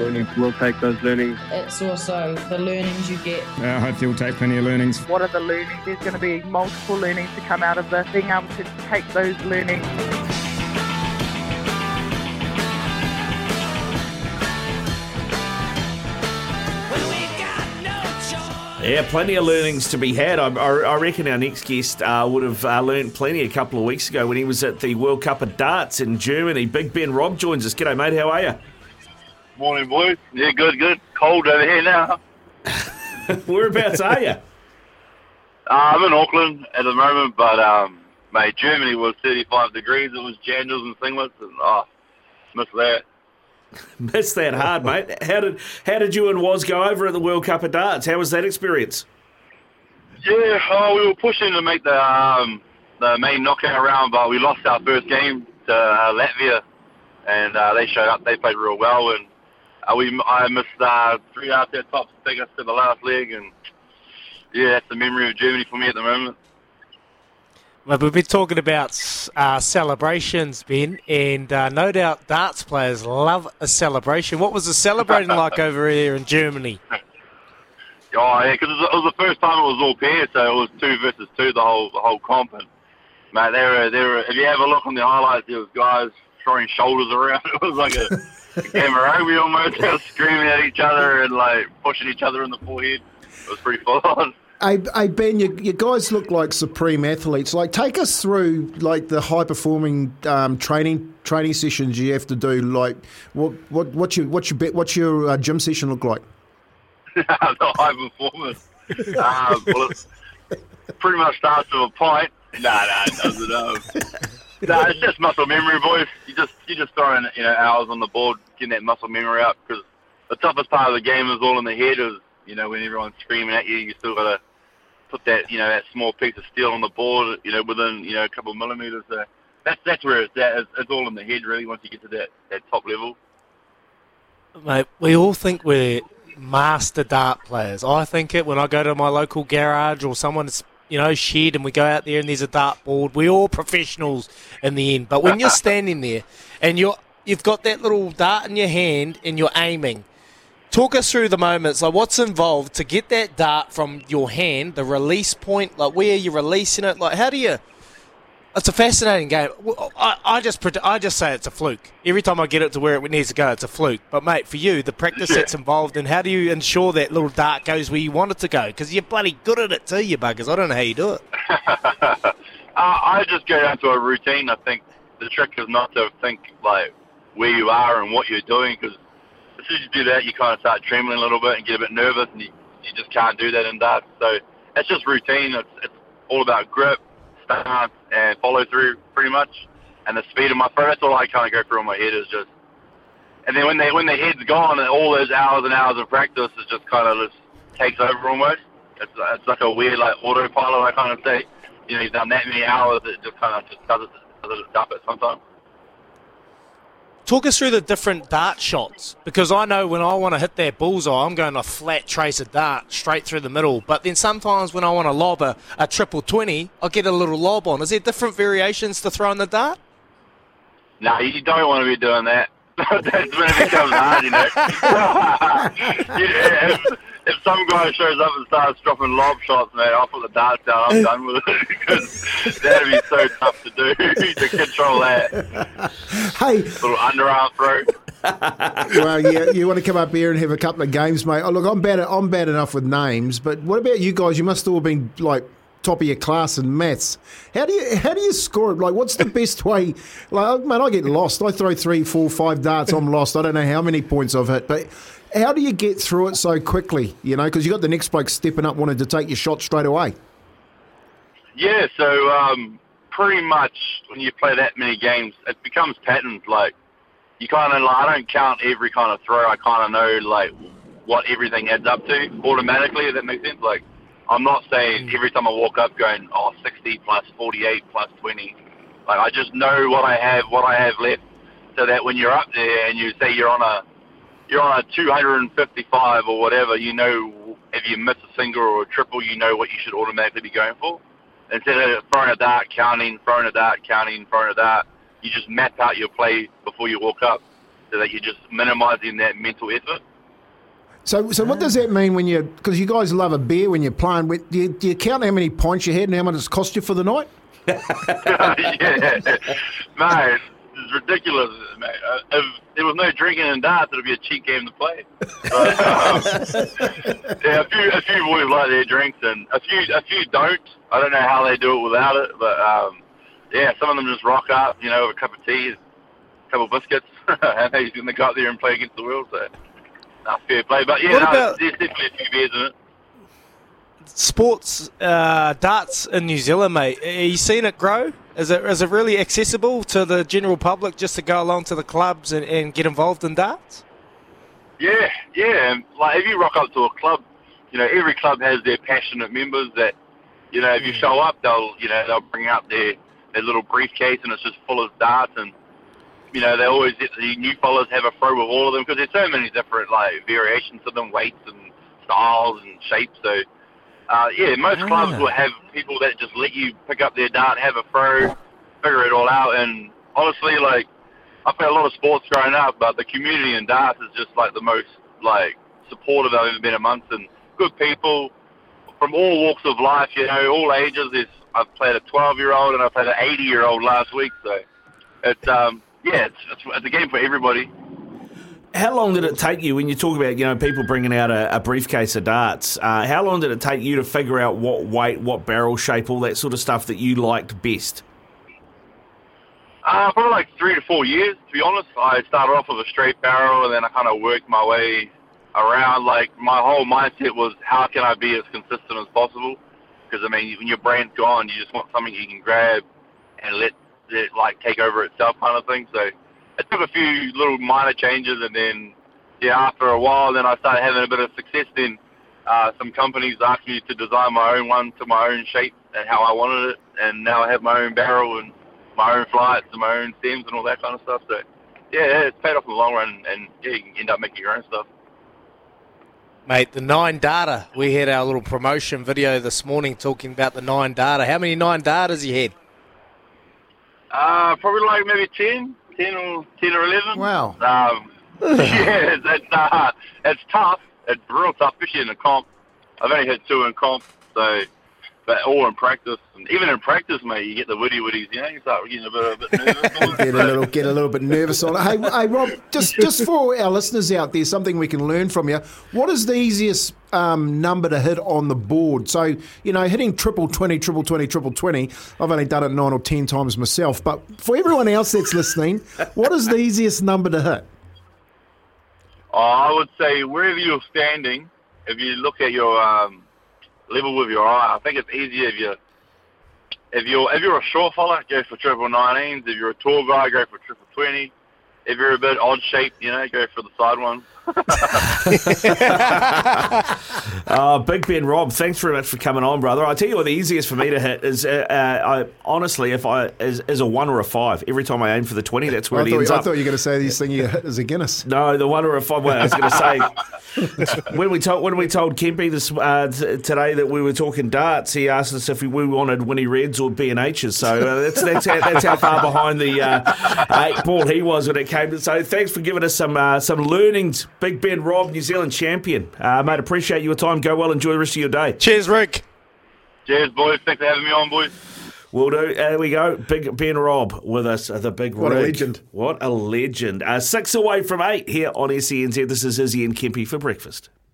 learnings. We'll take those learnings. It's also the learnings you get. I hope you'll take plenty of learnings. What are the learnings? There's going to be multiple learnings to come out of this. Being able to take those learnings. Yeah, plenty of learnings to be had. I, I, I reckon our next guest uh, would have uh, learned plenty a couple of weeks ago when he was at the World Cup of Darts in Germany. Big Ben Robb joins us. G'day, mate. How are you? Morning, boys. Yeah, good, good. Cold over here now. Whereabouts are you? Uh, I'm in Auckland at the moment, but um, mate, Germany was 35 degrees. It was jandals and singlets, and oh, miss that. Missed that hard, mate. How did how did you and Woz go over at the World Cup of Darts? How was that experience? Yeah, oh, we were pushing to make the um, the main knockout round, but we lost our first game to uh, Latvia, and uh, they showed up. They played real well, and uh, we I missed uh, three out there tops to take us to the last leg, and yeah, that's the memory of Germany for me at the moment. Well, we've been talking about uh, celebrations, Ben, and uh, no doubt darts players love a celebration. What was the celebrating like over here in Germany? Oh yeah, because it, was- it was the first time it was all pair, so it was two versus two the whole the whole comp. And mate, they were they were. If you have a look on the highlights, there was guys throwing shoulders around. It was like a, a Gamarogby almost. Were screaming at each other and like pushing each other in the forehead. It was pretty full on. Hey, hey Ben, you, you guys look like supreme athletes. Like, take us through like the high performing um, training training sessions you have to do. Like, what what what's your what's your what's your uh, gym session look like? the high performance. um, well, it's pretty much starts with a pint. Nah, nah, it doesn't. Um, nah, it's just muscle memory, boys. You just you just throwing you know hours on the board, getting that muscle memory up. Because the toughest part of the game is all in the head. Is you know when everyone's screaming at you, you still gotta put that you know that small piece of steel on the board. You know within you know a couple of millimeters. So that's that's where it's at. It's, it's all in the head, really. Once you get to that that top level. Mate, we all think we're master dart players. I think it when I go to my local garage or someone's you know shed and we go out there and there's a dart board. We're all professionals in the end. But when you're standing there and you're you've got that little dart in your hand and you're aiming. Talk us through the moments, like what's involved to get that dart from your hand, the release point, like where are you're releasing it, like how do you? It's a fascinating game. I, I just I just say it's a fluke. Every time I get it to where it needs to go, it's a fluke. But mate, for you, the practice Yeah. that's involved, and how do you ensure that little dart goes where you want it to go? Because you're bloody good at it too, you buggers. I don't know how you do it. uh, I just go down to a routine. I think the trick is not to think like where you are and what you're doing because as soon as you do that, you kind of start trembling a little bit and get a bit nervous, and you, you just can't do that in darts. So it's just routine. It's, it's all about grip, stance, and follow through pretty much, and the speed of my throw. That's all I kind of go through in my head is just. And then when they when the head's gone, and all those hours and hours of practice is just kind of just takes over almost. It's it's like a weird like autopilot. I kind of say, you know, you've done that many hours, it just kind of just does it, does it dump it sometimes. Talk us through the different dart shots because I know when I want to hit that bullseye, I'm going a flat trace of dart straight through the middle. But then sometimes when I want to lob a, a triple twenty, I get a little lob on. Is there different variations to throw in the dart? No, you don't want to be doing that. That's when it becomes hard, you know. yeah, if, some guy shows up and starts dropping lob shots, man, I'll put the darts down. I'm done with it because that'd be so tough to do to control that Hey, little underarm throw. well, yeah, you want to come up here and have a couple of games, mate? Oh, look, I'm bad. I'm bad enough with names, but what about you guys? You must all been like top of your class in maths. How do you how do you score it? Like, what's the best way? Like, man, I get lost. I throw three, four, five darts. I'm lost. I don't know how many points I've hit, but. How do you get through it so quickly? You know, because you got the next bloke stepping up, wanting to take your shot straight away. Yeah, so um, pretty much when you play that many games, it becomes patterns. Like you kind of, like, I don't count every kind of throw. I kind of know like what everything adds up to automatically. If that makes sense. Like I'm not saying mm. every time I walk up going, oh, 60 plus 48 plus 20. Like I just know what I have, what I have left, so that when you're up there and you say you're on a you're on a 255 or whatever, you know if you miss a single or a triple, you know what you should automatically be going for. Instead of throwing a dart, counting, throwing a dart, counting, throwing a dart, you just map out your play before you walk up. so that you're just minimising that mental effort. So, so what does that mean when you? Because you guys love a beer when you're playing. Do you, do you count how many points you had and how much it's cost you for the night? yeah, mate, it's ridiculous, mate. Uh, if there was no drinking and darts, it'd be a cheap game to play. But, um, yeah, a few, a few boys like their drinks, and a few, a few don't. I don't know how they do it without it, but um, yeah, some of them just rock up, you know, with a cup of tea, a couple of biscuits, and they, and they go out there and play against the world. So, that's fair play. But yeah, What no, about- there's definitely a few beers in it. Sports uh, darts in New Zealand, mate. Are you seeing it grow? Is it is it really accessible to the general public just to go along to the clubs and, and get involved in darts? Yeah, yeah. and, Like if you rock up to a club, you know every club has their passionate members that, you know, if you show up, they'll you know they'll bring out their their little briefcase and it's just full of darts and. You know, they always the new fellas have a throw with all of them because there's so many different like variations of them, weights and styles and shapes. So, uh, yeah, most clubs will have people that just let you pick up their dart, have a throw, figure it all out. And honestly, like I played a lot of sports growing up, but the community in darts is just like the most like supportive I've ever been amongst, and good people from all walks of life. You know, all ages. There's I've played a 12 year old and I played an 80 year old last week, so it's um yeah, it's, it's it's a game for everybody. How long did it take you when you talk about you know people bringing out a, a briefcase of darts? Uh, how long did it take you to figure out what weight, what barrel shape, all that sort of stuff that you liked best? Uh, probably like three to four years, to be honest. I started off with a straight barrel, and then I kind of worked my way around. Like my whole mindset was, how can I be as consistent as possible? Because I mean, when your brain's gone, you just want something you can grab and let it like take over itself, kind of thing. So it took a few little minor changes, and then yeah, after a while, then I started having a bit of success. Then uh, some companies asked me to design my own one to my own shape and how I wanted it, and now I have my own barrel and my own flights and my own stems and all that kind of stuff. So yeah, it's paid off in the long run, and yeah, you can end up making your own stuff. Mate, the nine darter. We had our little promotion video this morning talking about the nine darter. How many nine darters you had? Uh, probably like maybe 10, 10 or 10 or 11. Wow. Um, yeah, it's, it's, uh, it's tough. It's real tough, especially in the comp. I've only had two in comp, so but all in practice. And even in practice, mate, you get the witty witties. You know, you start getting a bit, a bit nervous. Get a little, get a little bit nervous on it. Hey, hey, Robb, just just for our listeners out there, something we can learn from you. What is the easiest um, number to hit on the board? So you know, hitting triple twenty, triple twenty, triple twenty. I've only done it nine or ten times myself, but for everyone else that's listening, what is the easiest number to hit? Oh, I would say wherever you're standing, if you look at your um, level with your eye, I think it's easier if you if you're if you're a short fella, go for triple nineteens. If you're a tall guy, go for triple twenty. If you're a bit odd shaped, you know, go for the side one. Uh, Big Ben Robb, thanks very much for coming on, brother. I tell you what, the easiest for me to hit is, uh, uh, I, honestly, if I is, is a one or a five. Every time I aim for the twenty, that's where I it thought, ends I up. thought you were going to say this thing you hit as a Guinness. No, the one or a five. Well, I was going to say when we told when we told Kempy this uh, t- today that we were talking darts, he asked us if we, we wanted Winnie Reds or B and H's. So uh, that's that's how, that's how far behind the uh, eight ball he was when it came to. So thanks for giving us some uh, some learnings, Big Ben Robb, New Zealand champion, uh, mate. Appreciate your time. Go well. Enjoy the rest of your day. Cheers, Rick. Cheers, boys. Thanks for having me on, boys. Will do. There we go. Big Ben Robb with us, uh, the big What a legend. What a legend. Uh, six away from eight here on SENZ. This is Izzy and Kempy for breakfast.